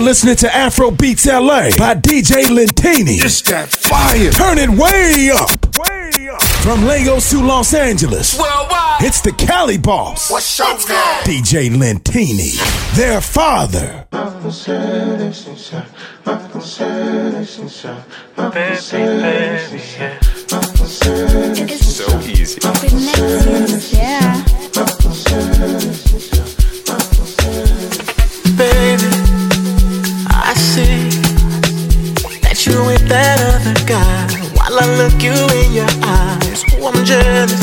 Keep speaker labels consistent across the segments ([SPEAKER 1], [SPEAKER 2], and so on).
[SPEAKER 1] now listening to Afro Beats LA by DJ Lentini.
[SPEAKER 2] It's that fire.
[SPEAKER 1] Turn it way up. Way up. From Lagos to Los Angeles.
[SPEAKER 2] Worldwide.
[SPEAKER 1] It's the Cali Boss.
[SPEAKER 2] What's your name?
[SPEAKER 1] DJ Lentini. Their father.
[SPEAKER 3] So easy.
[SPEAKER 4] Yeah.
[SPEAKER 5] That other guy. While I look you in your eyes, oh, I'm jealous.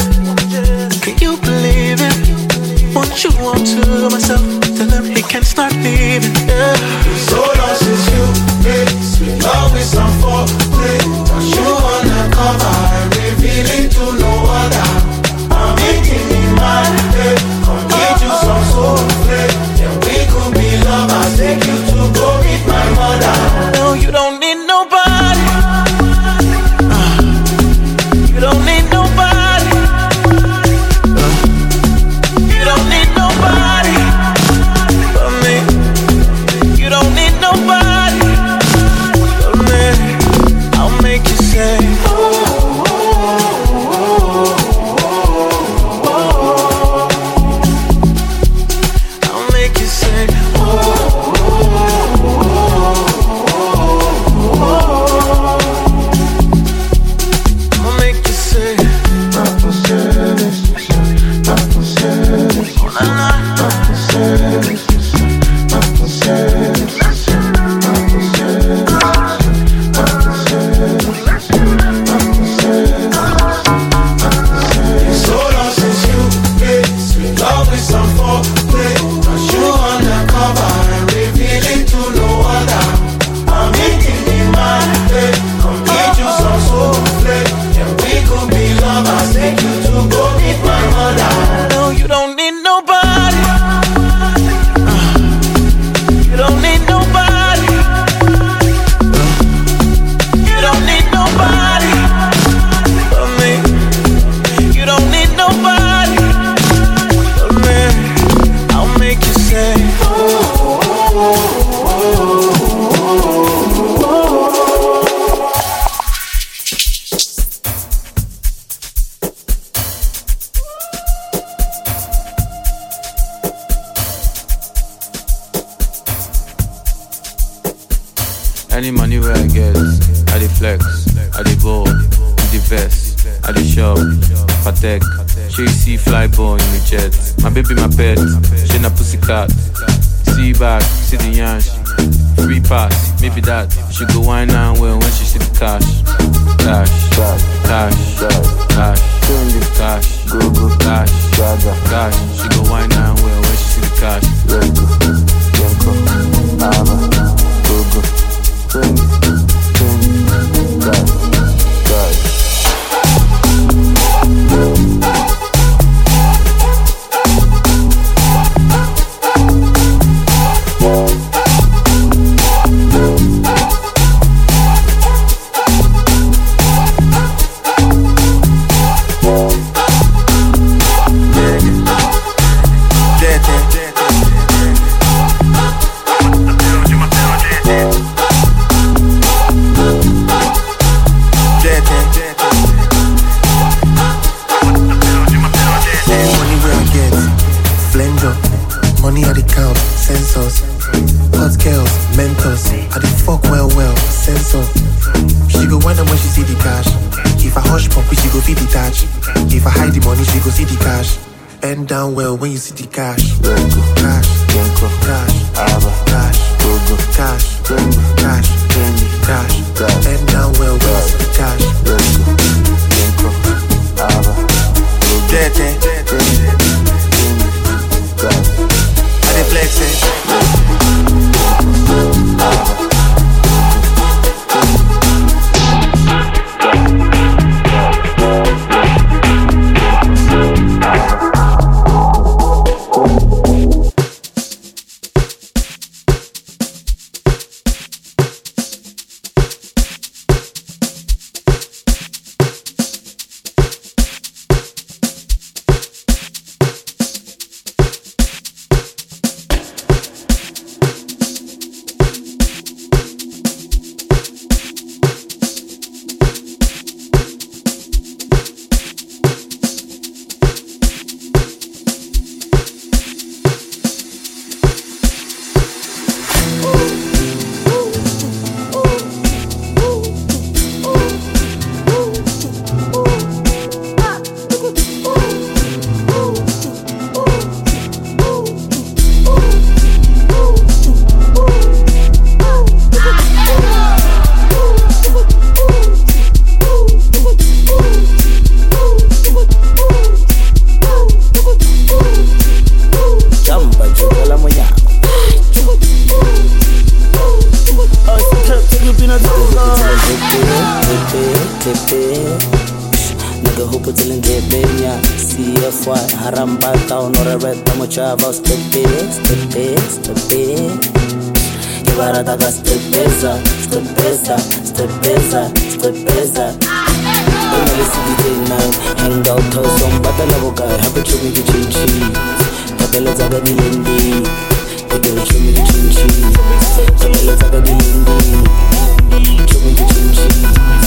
[SPEAKER 5] Can you believe it? Want you want to myself, tell him he can start leaving. Yeah.
[SPEAKER 6] So long since you sweet love some foreplay. But you undercover, revealing to no other. I'm making in my head, come get you some soul play. Then we could be lovers, take you to go meet my mother.
[SPEAKER 7] Sensors, hot girls, mentors, I the fuck well well, sensor. She go wonder when she see the cash. If I hush pop, she go feel the touch. If I hide the money, she go see the cash. Bend down well when you see the cash. Cash, cash, cash, cash, cash, cash. cash. Bend down well when you see the cash. Dey flex it.
[SPEAKER 8] rampata o ke gopotseleng ke benya cfy harampa taono re reta motšhaba o stepe stepe stepe ke ba rata ka stepesa stepesa stepesa stepesa onaleseditenang hangout house ompatela bokae gape tšhomi ke tšhintšhi tapeletsa ka dilendi ekere tšhomi ke tšhintšhi tapeletsa ka dilendi tšhomi ke tšhintšhi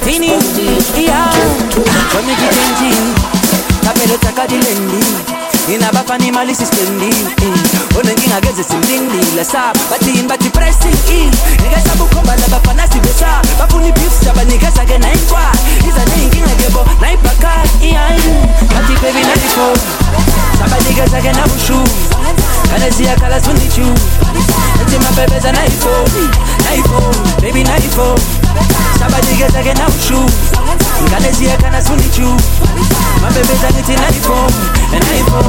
[SPEAKER 8] Scotty
[SPEAKER 9] Patini, iya Kome kitenji Kapelo takadilendi inabafana imali sispendi onenkinga keze simlingile sab bathini bathi pressing in. Nikesaba ukhomba labafana sibesa bafuna ibif sabanikeza ke nayinkwa iza neyinkinga kebo nayibhakani bathi baby nalifo sabanikeza ke nabushu kane siyakhala sundichu. Ethi mabebeza nayifo nayifo baby nayifo sabanikeza ke nabushu ngane siyakhala sundichu mabebeza ngithi nayifo nayifo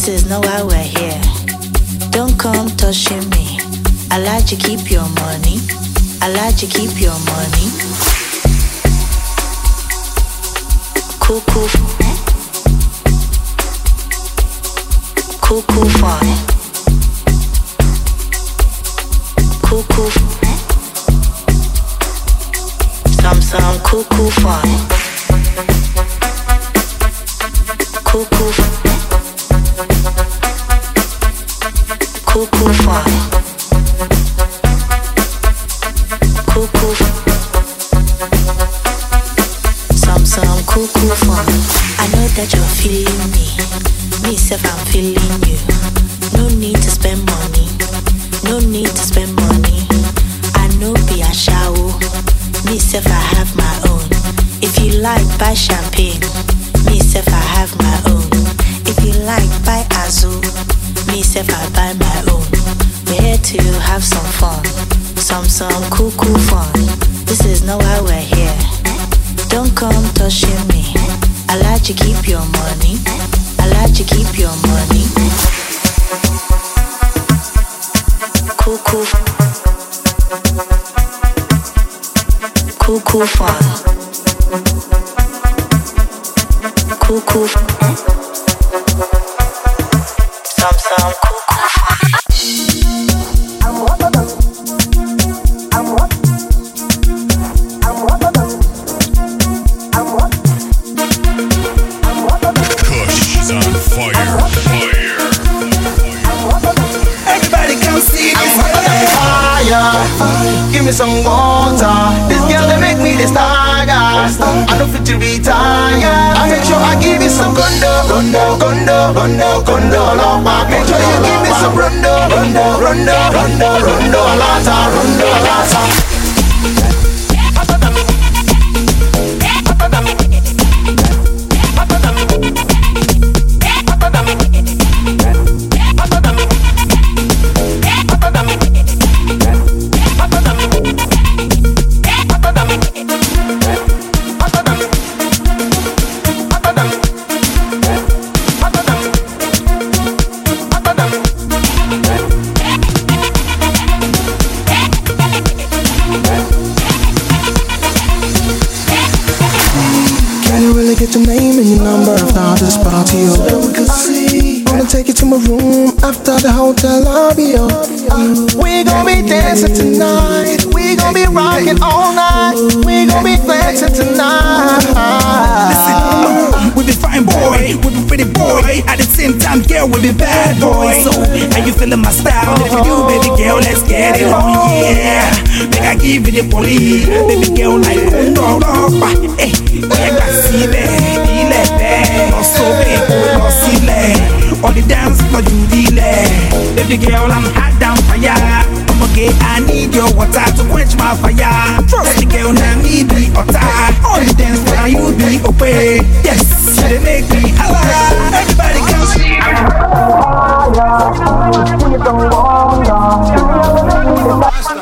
[SPEAKER 10] This is not why we're here. Don't come touching me. I like you keep your money. I like you keep your money. Cool cool fun. Cool. Some some cool fun. Cool Cool cool. Some some. I know that you're feeling me. Me I'm feeling you. No need to spend money. No need to spend money. I know be a. Me I have my own. If you like buy champagne. Me I have my own. If you like buy. Me I buy my to have some fun. Some some cool cool fun. This is not why we're here. Don't come touching me. I like to keep your money. I like to keep your money. Cool cool. Cool cool fun. Cool cool. Some some
[SPEAKER 7] to retire. I make sure I give you some condo, condo, condo, condo, condo, lapa. Make sure you give me some rondo, rondo, rondo, rondo, rondo, lata, rondo, lata.
[SPEAKER 11] Dancing tonight. We gon' be rocking all night. We gon' be dancing tonight.
[SPEAKER 12] Listen, we be fine boy, we be pretty boy. At the same time, girl, we be bad boy. So, are you feeling my style? If you do, baby girl, let's get it on, yeah. Make I give you the police, baby girl, like no rock. Eh, yeah, I see that, ilẹ̀ bẹ́ẹ̀, lọ sókè kó lọ sílẹ̀. On the dance floor, you delay. Baby girl, I'm hot down fire. I'm okay, I need your water to quench my fire. Trust me, girl, now me be otta. On oh. the dance floor, you be okay. Yes, they make me holla. Everybody come see.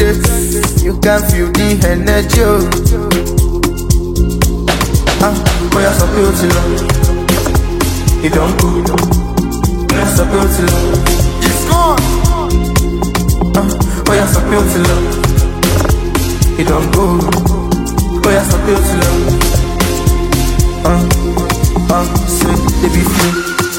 [SPEAKER 13] This. You can feel the energy. oh. Ah, boy, I'm so beautiful. You don't go. I'm so beautiful.
[SPEAKER 14] He's gone.
[SPEAKER 13] Ah, boy, I'm so beautiful. You don't go. Boy, I'm so beautiful. Ah, ah, say they be free.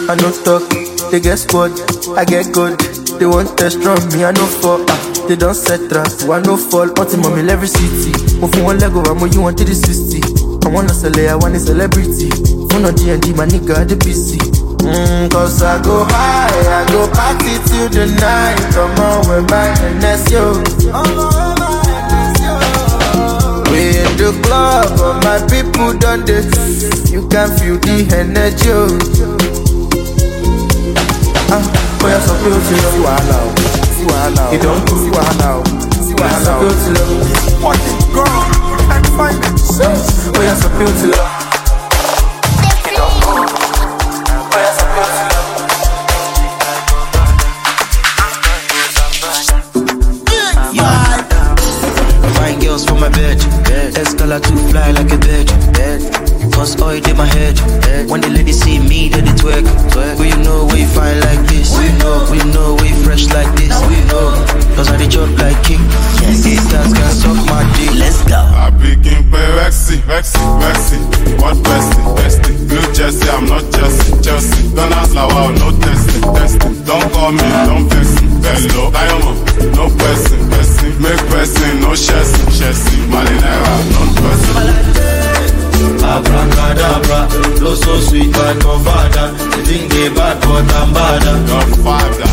[SPEAKER 13] I no talk, they get squad. I get good. They want test from me, I no fall. Ah, they don't set trust, I no fall. Ultimate every city. Move from one leg over, more you want to the 60. I wanna sell I want a celebrity. Phone on D&D, my nigga, the PC. Mm, cause I go high, I go party till the night. Come on with my NSO. We in the club, but my people done this. You can feel the energy. oh. Ah, boy, I'm so beautiful.
[SPEAKER 14] Wahala o. See wahala o.
[SPEAKER 13] You don't do
[SPEAKER 14] See wahala o. See
[SPEAKER 13] Boy, I'm
[SPEAKER 14] wahala
[SPEAKER 13] so
[SPEAKER 14] o.
[SPEAKER 13] beautiful.
[SPEAKER 14] Fucking girl, you can't find it.
[SPEAKER 13] Boy, I'm so beautiful. You don't go. Boy, I'm so beautiful.
[SPEAKER 11] Fine girls for my bed. Escala to fly like a bird. Cause oil in my head. When the ladies see me, they they twerk.
[SPEAKER 15] Rexxie, Rexxie. What bestie, bestie? Blue Jersey, I'm not Chelsea, Chelsea. Don't ask wow, no testing, testing. Don't call me, don't vex me. Hello, Diamond, no pressing, pressing. Make pressing, no chasing, chasing. Malinera, non pressing.
[SPEAKER 11] Abracadabra, flow so sweet like no father. They think they bad, but I'm badder.
[SPEAKER 15] Godfather.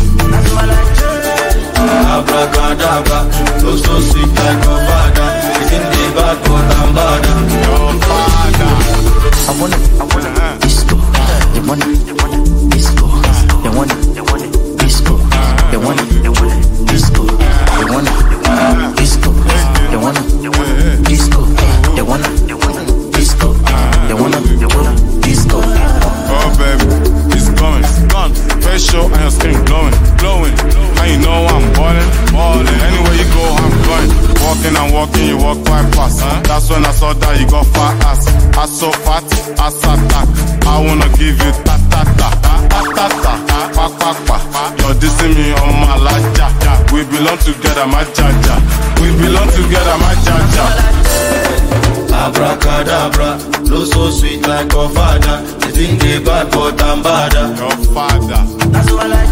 [SPEAKER 11] Abracadabra, flow so sweet like no father. Think they bad, but I'm badder.
[SPEAKER 15] Godfather.
[SPEAKER 11] I wanna, I wanna uh, disco. They wanna,
[SPEAKER 15] Walking and walking, you walk quite fast. Huh? That's when I saw that you got fat ass. Ass so fat, ass attack. I wanna give you ta ta ta, ta ta ta, pa pa pa. You're dissing me on my laja. We belong together, my jaja. We belong together, my jaja.
[SPEAKER 11] Abracadabra, flow so sweet like a father. They think they bad, but I'm badder.
[SPEAKER 15] Your father.
[SPEAKER 11] That's what I like.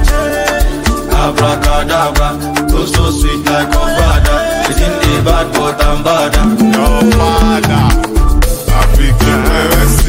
[SPEAKER 11] Abracadabra, flow so sweet like a father. They think they bad, but I'm badder.
[SPEAKER 15] Your father. I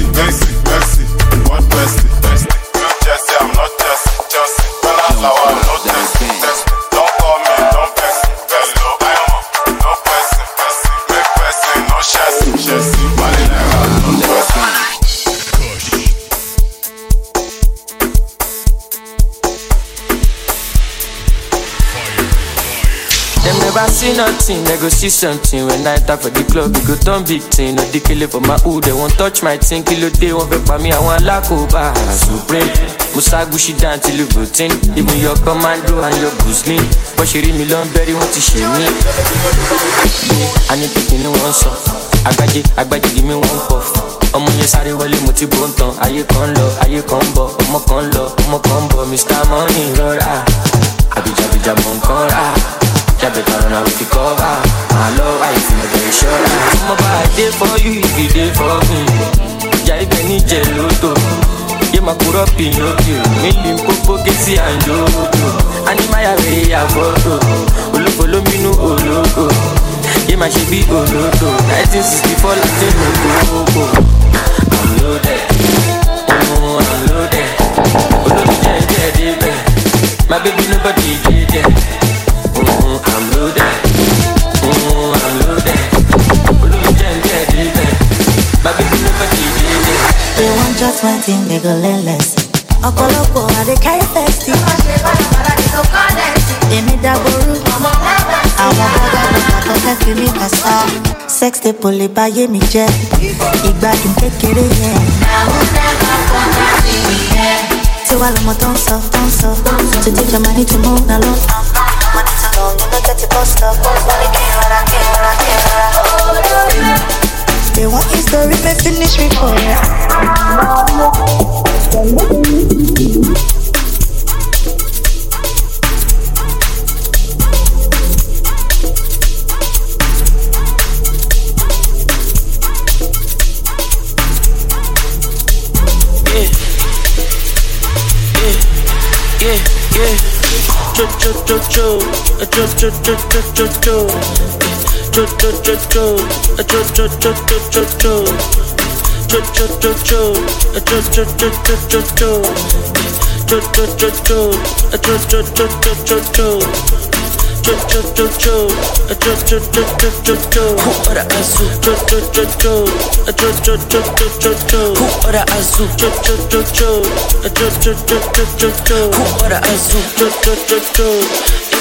[SPEAKER 16] see nothing, they go see something. When I enter for the club, we go turn big thing. No decay for my hood, they won't touch my thing. Kilo day, won't be me, I want lakoba. Supreme, Musa Gushi down till you routine. Even your commando and your Gusling. But she read me long, very want to shame me. I need to know one song. Agbaje, agbaje, give me one puff. ọmọ yẹn sáré wọlé mo ti bó ń tan ayé kan lọ ayé kan bọ ọmọ kan lọ ọmọ kan bọ mr money rọra àbíjàbíjà mọ nǹkan rà jábẹ tààrà náà fi kọ́ bá máa lọ wáyé fún ẹgbẹ́ ìṣọ́ra. dey for you if you dey for me. Jaibe ni jeloto. Ye makuro pinocchio. Mili mpopo kesi anjoto. Animaya were ya photo. Olofolo minu oloko. Ye ma ṣe bí olodo. 1964 latin okoko. I'm loaded. Oh, I'm loaded. Olórí jẹ́ jẹ́ débẹ̀. My baby nobody dey there. Oh, I'm loaded. Oh, I'm loaded. Olórí jẹ́
[SPEAKER 17] festy. èmi dàgbòrú àwọn bọ́dà lọ́kàn tó fẹ́ fi mí kàṣà. sex tape lè bá yé mi jẹ́ ìgbádùn kékeré yẹn. tí wàá lọmọ tó ń sọ tó ń sọ to take your money to move na lọ. Money to long you no get it bust up. money kí n rọra kí n rọra kí n rọra. They want his story, me finish report.
[SPEAKER 16] yeah, yeah. Cho cho cho cho, cho cho cho cho. Cho cho cho cho, cho cho cho cho cho cho. Cho cho cho cho, cho cho cho cho cho cho. Cho cho cho cho, cho cho cho cho cho cho. Cho cho cho cho, cho cho cho cho cho cho. Who azu? Who ora azu? Cho cho cho cho,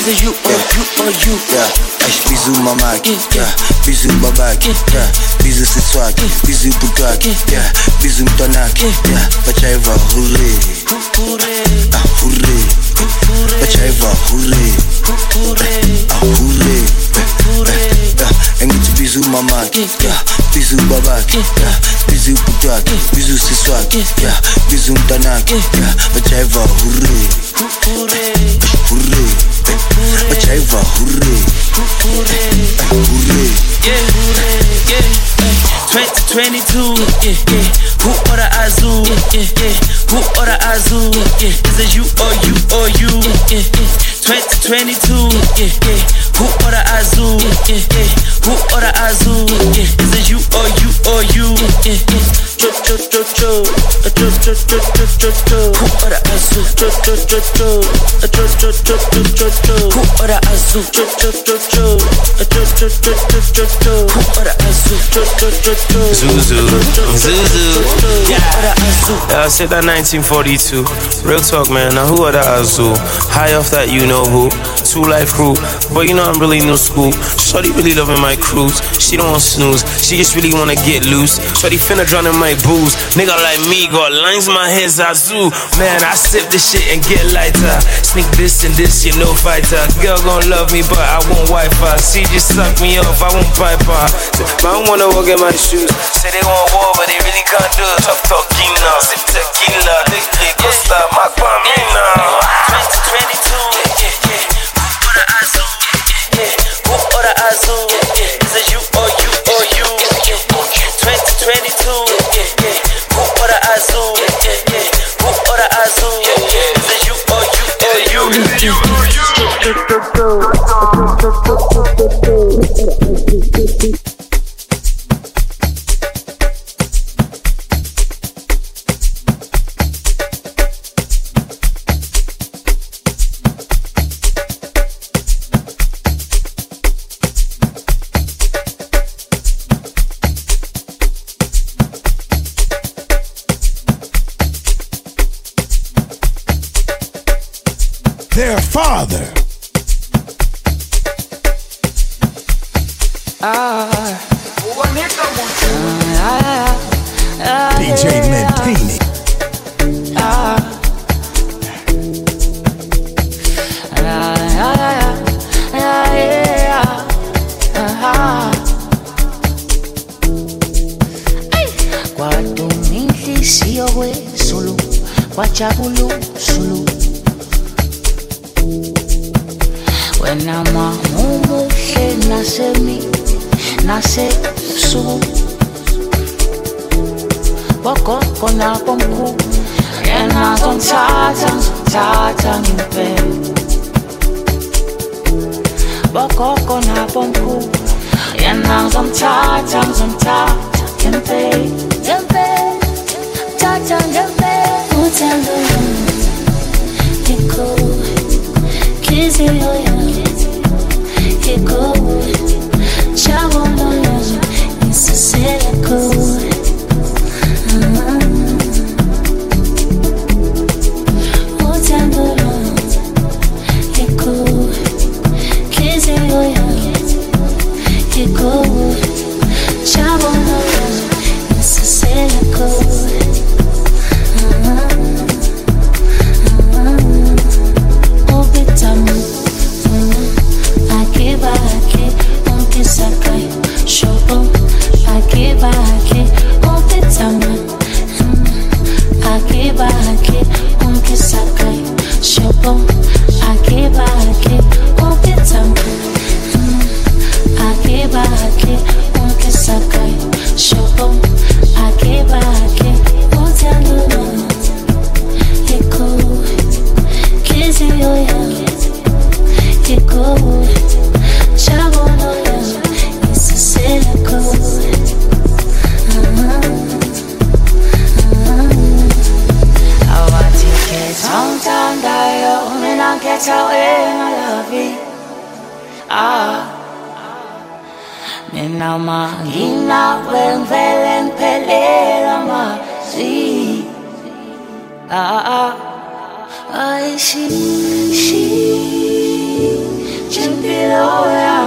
[SPEAKER 16] cause you yeah. on you on you
[SPEAKER 18] yeah. Acho piso uma máquina, yeah. piso um babaque, yeah. piso sem swag, piso bugaque, yeah. piso um tonac, yeah. pachaiva hurê, ah hurê, pachaiva hurê, ah hurê, engithi piso uma máquina, yeah. piso um babaque, yeah. piso bugaque, piso sem swag, yeah. piso um tonac, yeah. pachaiva hurê, hurê, hurê.
[SPEAKER 16] Yeah, yeah. 2022, yeah. Who order Azu? Yeah. Who order Azu? Yeah. Is it you or you or you? Yeah, yeah, yeah. 2022, yeah. Who order Azu? Yeah. Who order Azu? Yeah, is it you or you or you? Yeah, Who cho cho. Who cho cho.
[SPEAKER 19] Zuzu, Zuzu, yeah. I said that 1942. Real talk, man. Now who are the Azu? High off that you know who. Two life crew, but you know I'm really new school. Shorty really loving my cruise. She don't want snooze. She just really wanna get loose. Shorty finna drown in my booze. Nigga like me got lines in my head Zazu. Man, I sip this shit and get lighter. Sneak this and this, you know fighter. Girl gon' love me, but I won't Wi-Fi. She just suck me off, I won't pipe her. Don't wanna walk in my shoes. Say they want war, but they really can't do it. Talk talking now, sip tequila. Lick lick, Costa, Macpamina.
[SPEAKER 16] 2022, yeah, yeah, yeah. Who order Azu? Yeah, yeah. Order Azu? Yeah, yeah. Is it you or you or you? Yeah, yeah. 2022, yeah, yeah. Who order Azu? Yeah, yeah, yeah. Who order Azu? Yeah, yeah. Is it you or you or you? Is it you or you?
[SPEAKER 20] Their father.
[SPEAKER 10] Ah. DJ Mina mangina wemvele ngiphelela mazi ah ah I she she Chimpiloya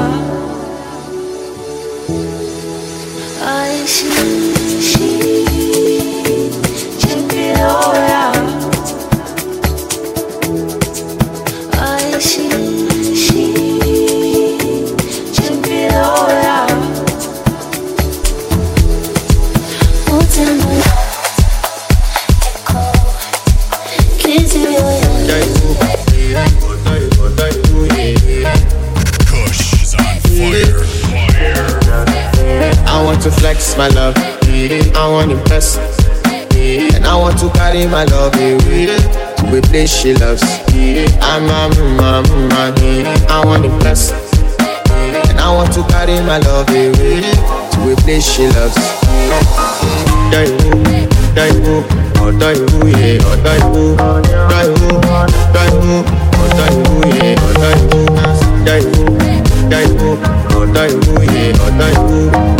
[SPEAKER 10] I she she Chimpiloya
[SPEAKER 11] I to flex my love. I want to impress. And I want to carry my love away to a place she loves. I'm a mama, mama. I want to impress. And I want to carry my love away to a place she loves. Daiwu, daiwu, oh daiwu, yeah, oh daiwu, daiwu, daiwu, oh daiwu, yeah, oh daiwu, daiwu, daiwu, oh daiwu, yeah,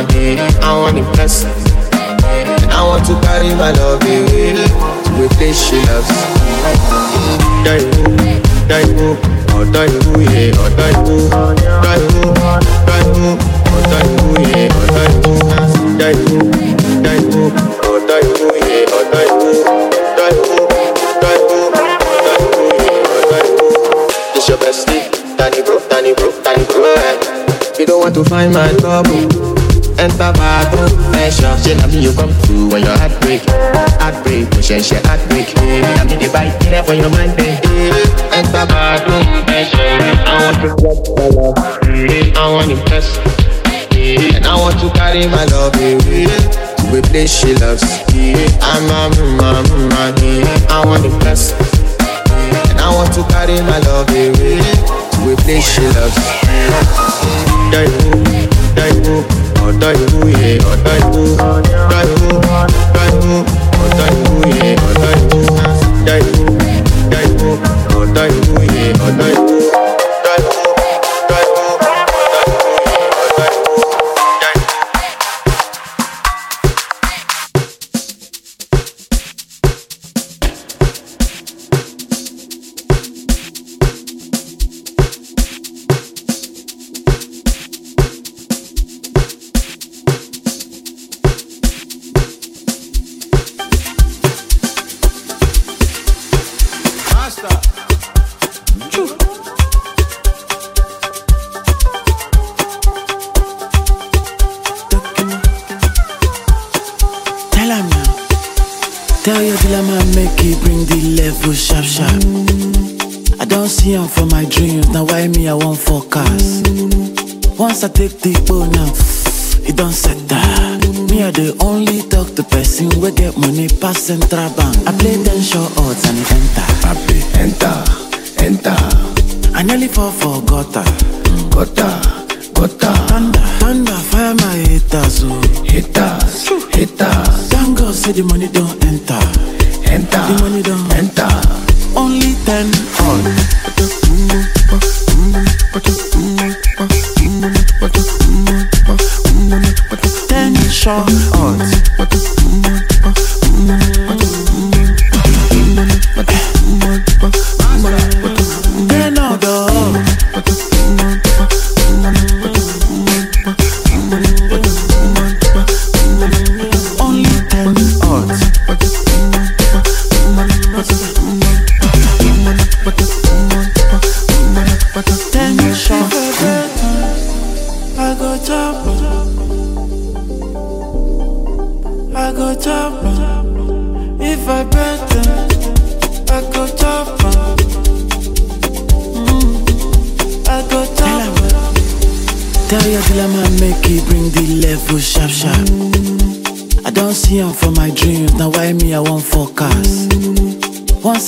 [SPEAKER 11] I want impress. And I want to carry my love away to a place she loves. Daiwu, daiwu, oh daiwu, yeah, oh daiwu, daiwu, daiwu, oh daiwu, yeah, oh daiwu, daiwu, daiwu, oh daiwu, yeah, oh daiwu, daiwu, daiwu, daiwu, yeah, oh daiwu. It's your bestie, Danny bro, Danny bro, Danny bro. eh. You don't want to find my trouble. Enter bathroom, fashion. Say na me you come to when your heart break, heartbreak, push and share heartbreak. I mean the bite there for your mind, baby. Enter bathroom, fashion. I want to get my love, eh. I want to impress, eh. and I want to carry my love away to a place she loves. I'm a mama, mama, I want to impress, and I want to carry my love away to a place she loves. Daiwu, daiwu, oh daiwu, yeah, oh daiwu, daiwu, daiwu, oh daiwu, yeah, oh daiwu, daiwu, daiwu, oh daiwu, yeah, oh daiwu, daiwu,
[SPEAKER 18] it don't set that. Me I the only talk to person we get money pass central bank. I play ten short odds and enter. I play enter, enter. I nearly fall for gutter, gutter, gutter. Thunder, thunder, fire my haters, oh. Haters, haters. Thank God say the money don't enter, enter. The money don't enter. Only ten on. Short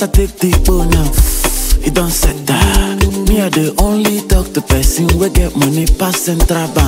[SPEAKER 18] I take the bone now It don't set that. Me I the only talk to person. We get money pass central bank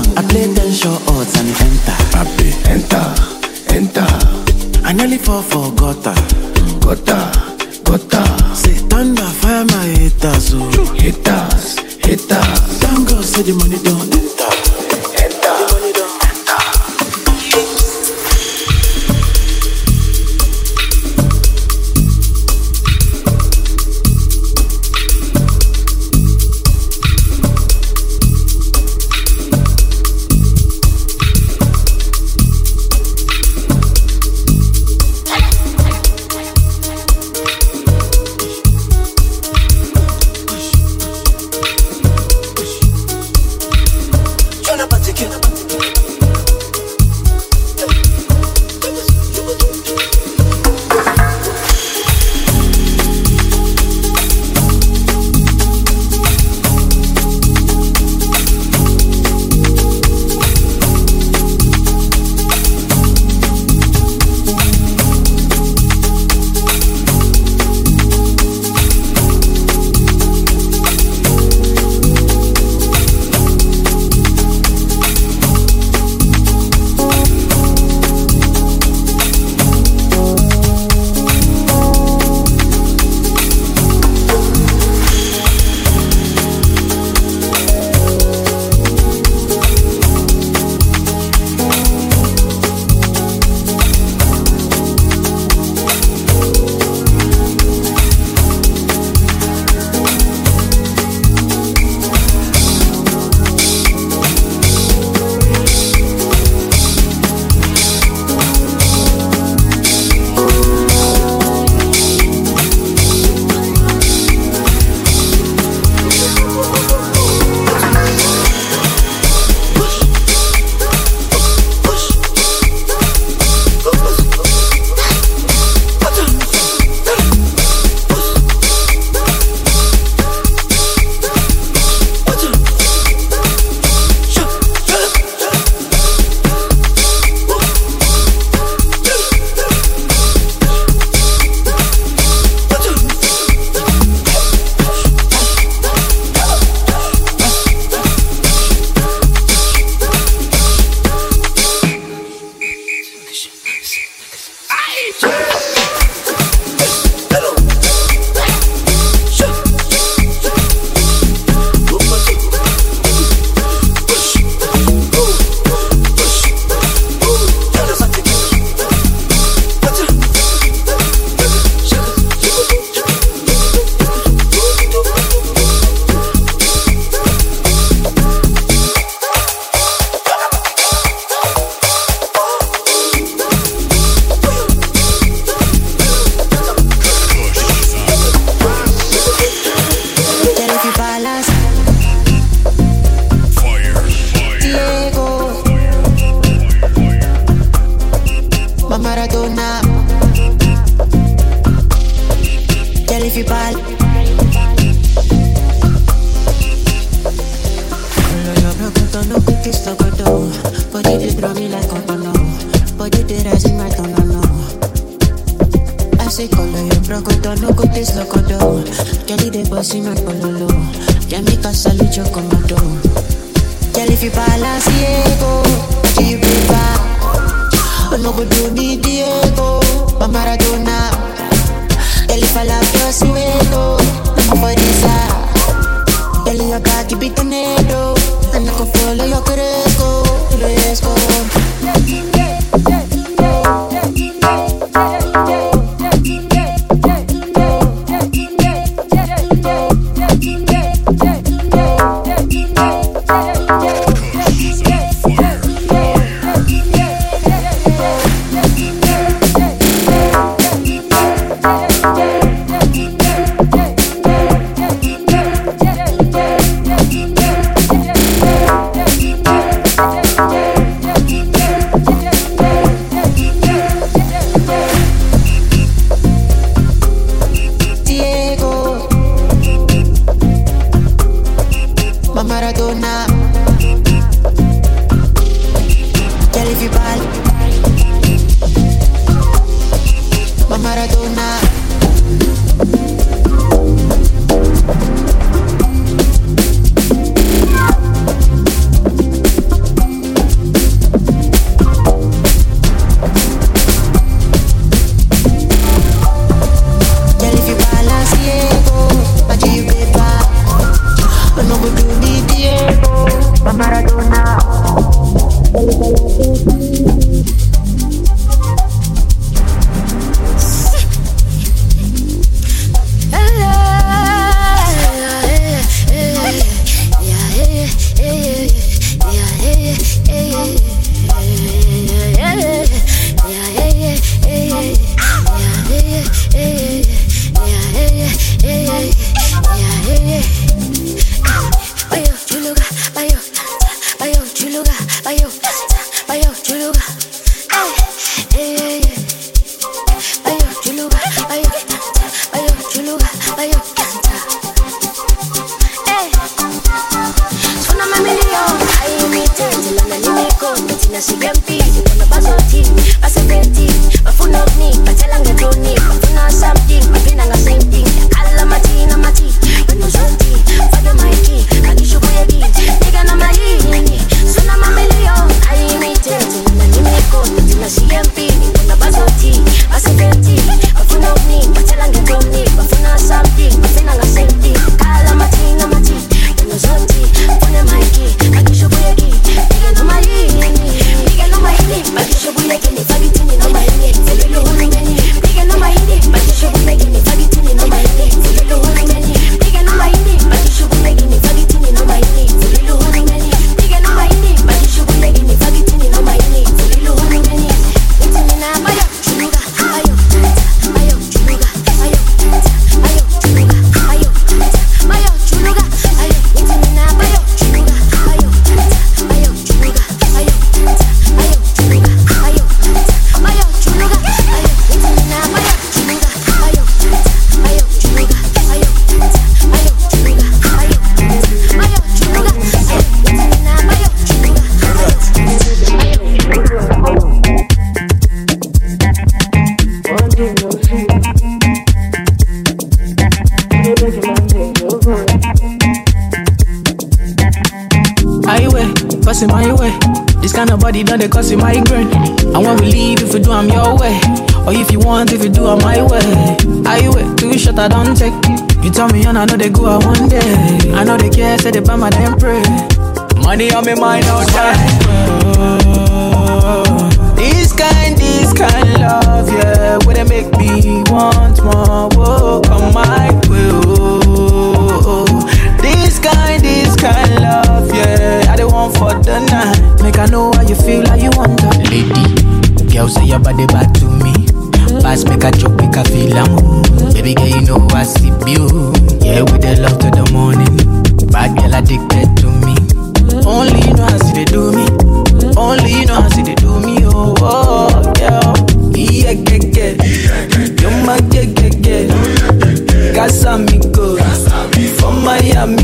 [SPEAKER 9] From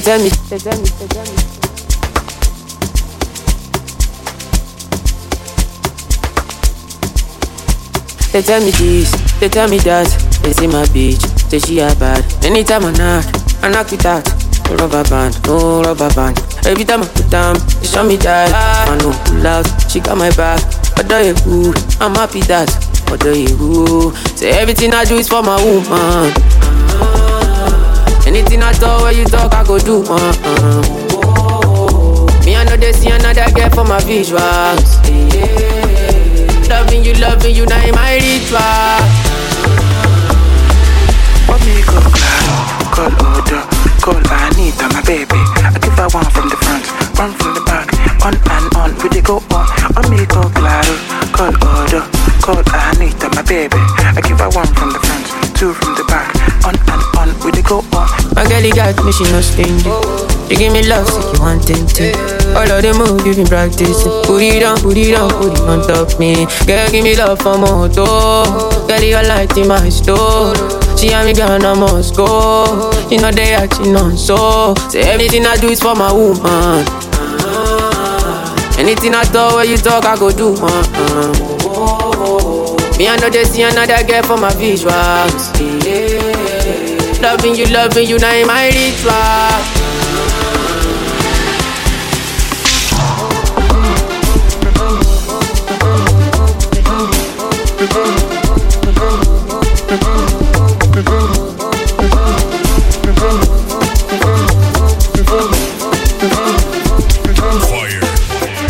[SPEAKER 21] They tell me, they tell me, they tell me. This, they tell me that. They say my bitch, say she a bad. Anytime I knock, I knock it out. No rubber band, no rubber band. Every time I put down, they show me that. I know pull out, she got my back. But do you good? I'm happy that. But do you good? Say everything I do is for my woman. Anything I talk, where you talk, I go do. Uh-uh. Me, I know they see another girl for my visuals. Loving you, loving you, now in my ritual.
[SPEAKER 22] What go call order, call Anita, my baby. I give her one from the front, one from the back, on and on, we dey go on. What me go claro, call order, call Anita, my baby. I give her one from the front, from the back, on and on, we dey go on.
[SPEAKER 21] My girl, you got me, she no stingy. You give me love, so you want it to. All of the moves you been practicing. Put it on, put it on, put it on top me. Girl, give me love for moto. Girl, you light in my store. She and me gone, I must go. You know they acting on so. Say everything I do is for my woman. Anything I talk, where you talk, I go do. Me, I know they see another girl for my visuals. Loving you, loving you, now in my ritual.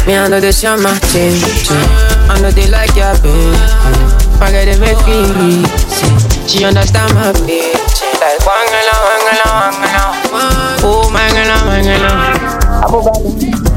[SPEAKER 21] Me, I know they share my change. I know they like your baby. I get it make me easy. She understand my bitch. Like wangala, wangala, wangala. Oh, mangala, mangala. Abu Bakar.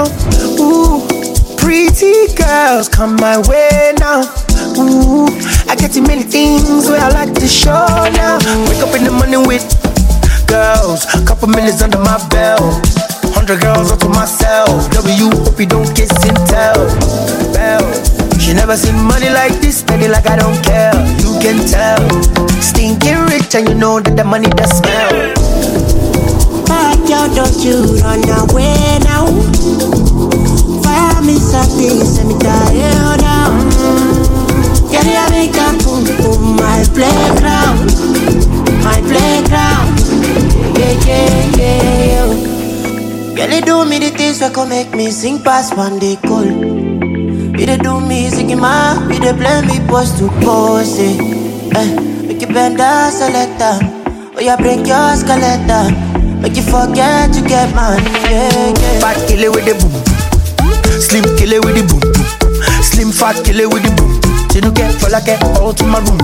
[SPEAKER 23] Now.
[SPEAKER 13] Ooh, pretty girls come my way now. Ooh, I get too many things where I like to show now. Wake up in the morning with girls, couple minutes under my belt. Hundred girls up to myself. W, hope you don't kiss and tell. Bell, she never seen money like this, it like I don't care. You can tell. Stinking rich, and you know that the money does smell.
[SPEAKER 24] Girl, don't you run away now. Fire me something, send me die now. Girl, you make a boom boom my playground, my playground. Yeah, yeah, yeah. Girl, you do me the things that can make me sing past one day cold. You dey do me singing ma, you dey play me post to post it. Eh, make you bend down, selector. Oh, you break your skeleton. Make you forget to get money, yeah, yeah.
[SPEAKER 13] Fat killer with the boom, slim killer with the boom, slim fat killer with the boom. She no get for like all to my room.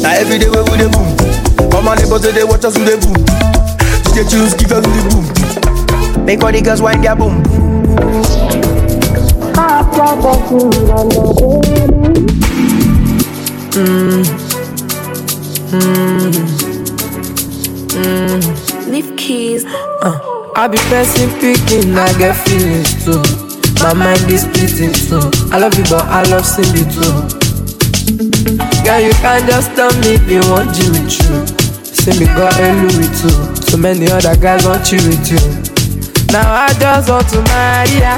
[SPEAKER 13] Now every day we with the boom. Come on, neighbors say they watch us with the boom. DJ tunes give us the boom. Make all the girls wind their boom.
[SPEAKER 21] Mm. Mm. Mm.
[SPEAKER 25] Leave keys.
[SPEAKER 21] Uh, I be person picking, I get feelings too. My mind is splitting too. I love you, but I love Cindy too. Girl, you can't just tell me if you want Jimmy Choo. Say me got a Louis too. So many other guys want you with you. Now I just want to marry ya.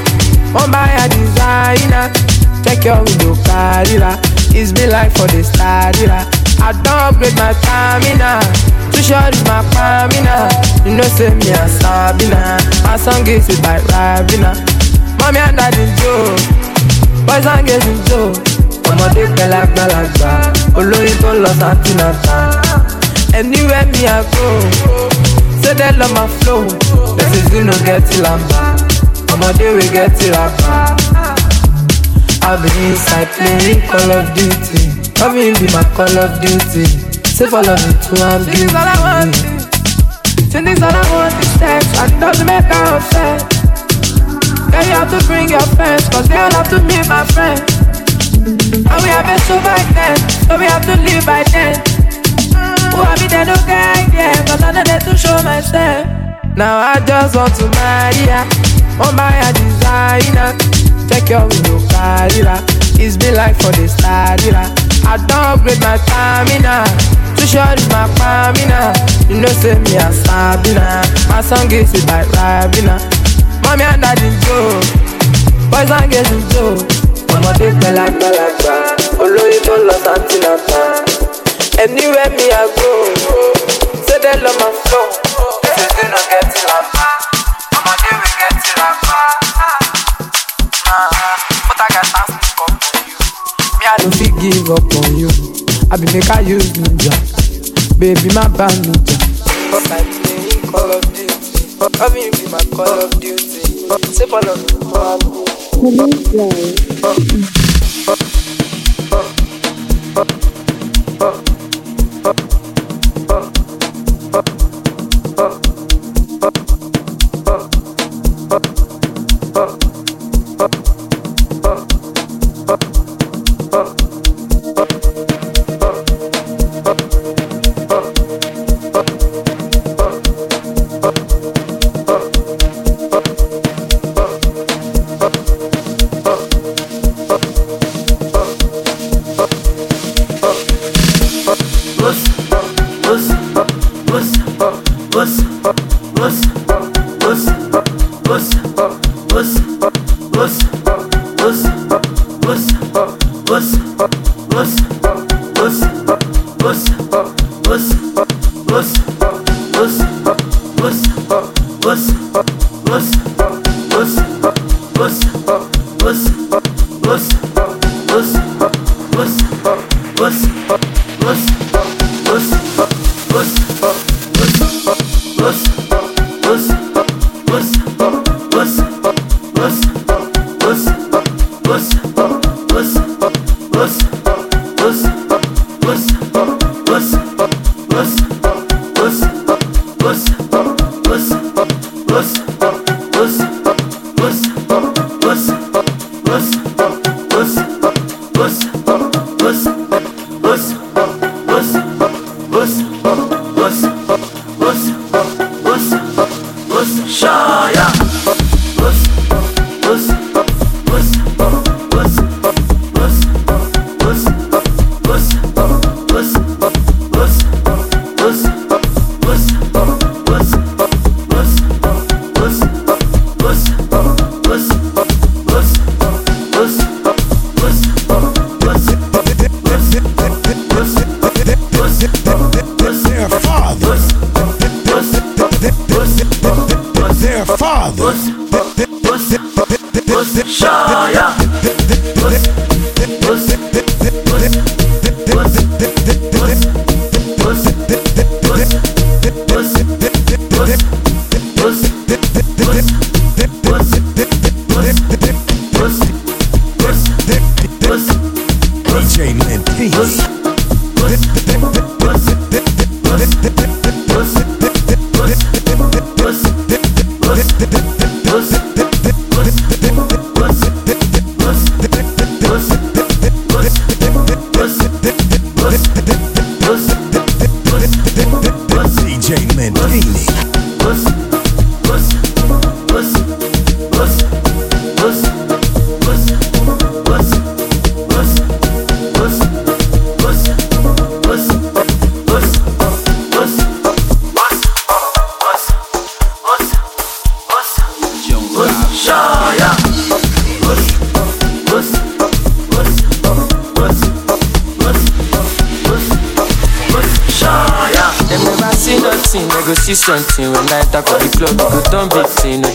[SPEAKER 21] Want buy a designer. Check your window, carriera. It's been like for the starter. I don't upgrade my stamina. Too short is my stamina. You know, say me a Sabina. My song is it by Rabina. Mommy and daddy Joe. Boys and girls in Joe. ọmọdé pẹ̀lú àgbàlagbà olóyin tó lọ santinata anywhere me i go say dem love my flow person still no get lamba ọmọdé wey get rapa i be inside playing call of duty loving be my call of duty say follow me to am guilty. Say this all I want is sex, and it doesn't make her upset. Girl, you have to bring your friends, cause they all have to meet my friends. And we have been so by then, so we have to live by then. Who I be there, no guy, yeah, cause I know there to show myself. Now I just want to marry ya, want buy a designer. Check your window, carriera. It's been like for the starter. I don't upgrade my stamina. Too short is my stamina. You know, say me a Sabina. My song is it by Rabina. Mommy and daddy Joe. Boys and girls in Joe. ọmọdé pẹ̀lú àgbàlagbà olóyè tó lọ santinata anywhere me i go say dem love my flow say dem no get lapa ọmọdé wey get lapa i no fit give up on you. I be make i use ninja baby má bá mi jà but i play call of duty loving be my call of duty say follow me for am.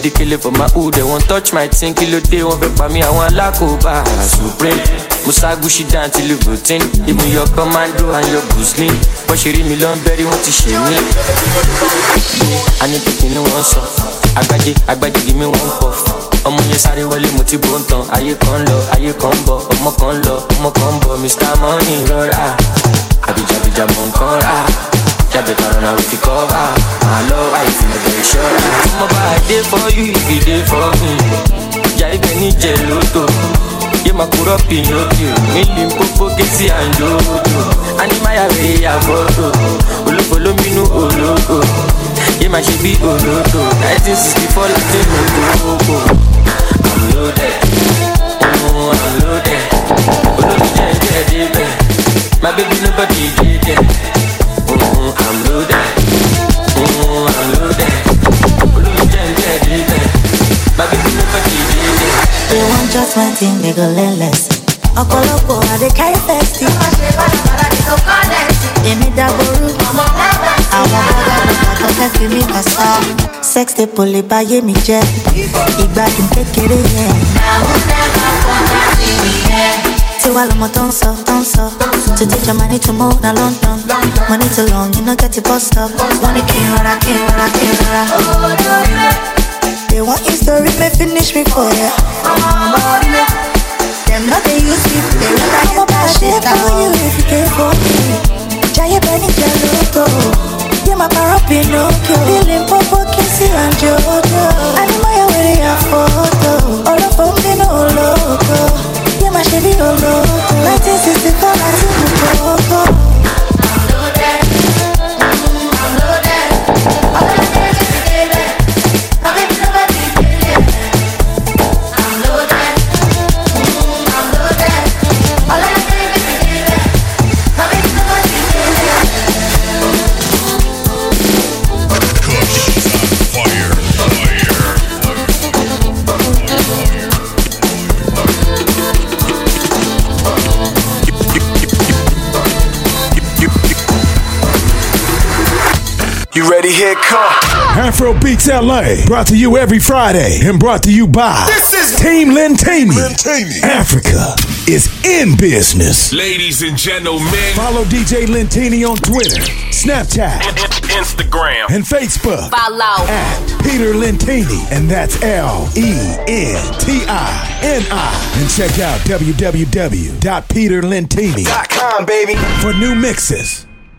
[SPEAKER 16] ìdíkele for my hood dem wan touch my tin kí ló dé? Wọn fẹ́ pa mí àwọn alákòóbá. Supreme. Musa gushi down till you routine even your commando and your gusling bọ́n ṣe rí mi lọ́n bẹ́rí wọ́n ti ṣe mí. anipiki ni wọ́n sọ agbájé agbájé yìí mi wọ́n pọ̀ ọmọ yẹn sáré wọlé mo ti bó ń tan ayé kan lọ ayé kan bọ̀. Ọmọ kan lọ ọmọ kan bọ̀. Mr money rọra. Àbíjàbíjà mọ̀ nǹkan rà. Tell the turn now if you cover My love, I feel like very sure I'm about a for you if you day for me. Jai Benny Jeloto Ye makuro Pinocchio Mili mpopo kesi anjojo Animaya wey ya foto Olufolo minu oloko Ye ma ṣe bi olodo 1964 lati mo koko I'm loaded Oh, I'm loaded Olórí jẹ́ jẹ́ débẹ̀ My baby nobody dey there I'm loaded. Oh, I'm loaded. Loaded, loaded, loaded. Baby, you never did
[SPEAKER 17] it. You want just one thing, nigga, less. ọ̀pọ̀lọpọ̀ àdékáyé fẹsí. èmi dàgbòrú àwọn bọ́lá tó fẹ́ fi mí kà sá. sex tape ò lè báyé mi jẹ́ ìgbádùn kékeré yẹn. To all on my dancer, dancer. To teach your money to move to London. Money too long, you know get it bus up. Money king, what I king, what I king, what I. They want you to rip finish me for ya. Them not they use me, they want to am that shit for you if you care for me. Jaya Benny Jaloto. Yeah, my power Pinocchio. Feeling popo, kissy and jojo. I'm my way, I photo. All of they no logo chérie, oh no. Pour la tête, c'est pas la tête,
[SPEAKER 26] You ready? Here come.
[SPEAKER 1] Afro Beats LA, brought to you every Friday and brought to you by
[SPEAKER 26] This is
[SPEAKER 1] Team Lentini. Africa is in business.
[SPEAKER 26] Ladies and gentlemen,
[SPEAKER 1] Follow DJ Lentini on Twitter, Snapchat,
[SPEAKER 26] Instagram,
[SPEAKER 1] and Facebook
[SPEAKER 27] Follow.
[SPEAKER 1] at Peter Lentini, and that's L E N T I N I. And check out www.peterlentini.com,
[SPEAKER 26] baby.
[SPEAKER 1] for new mixes.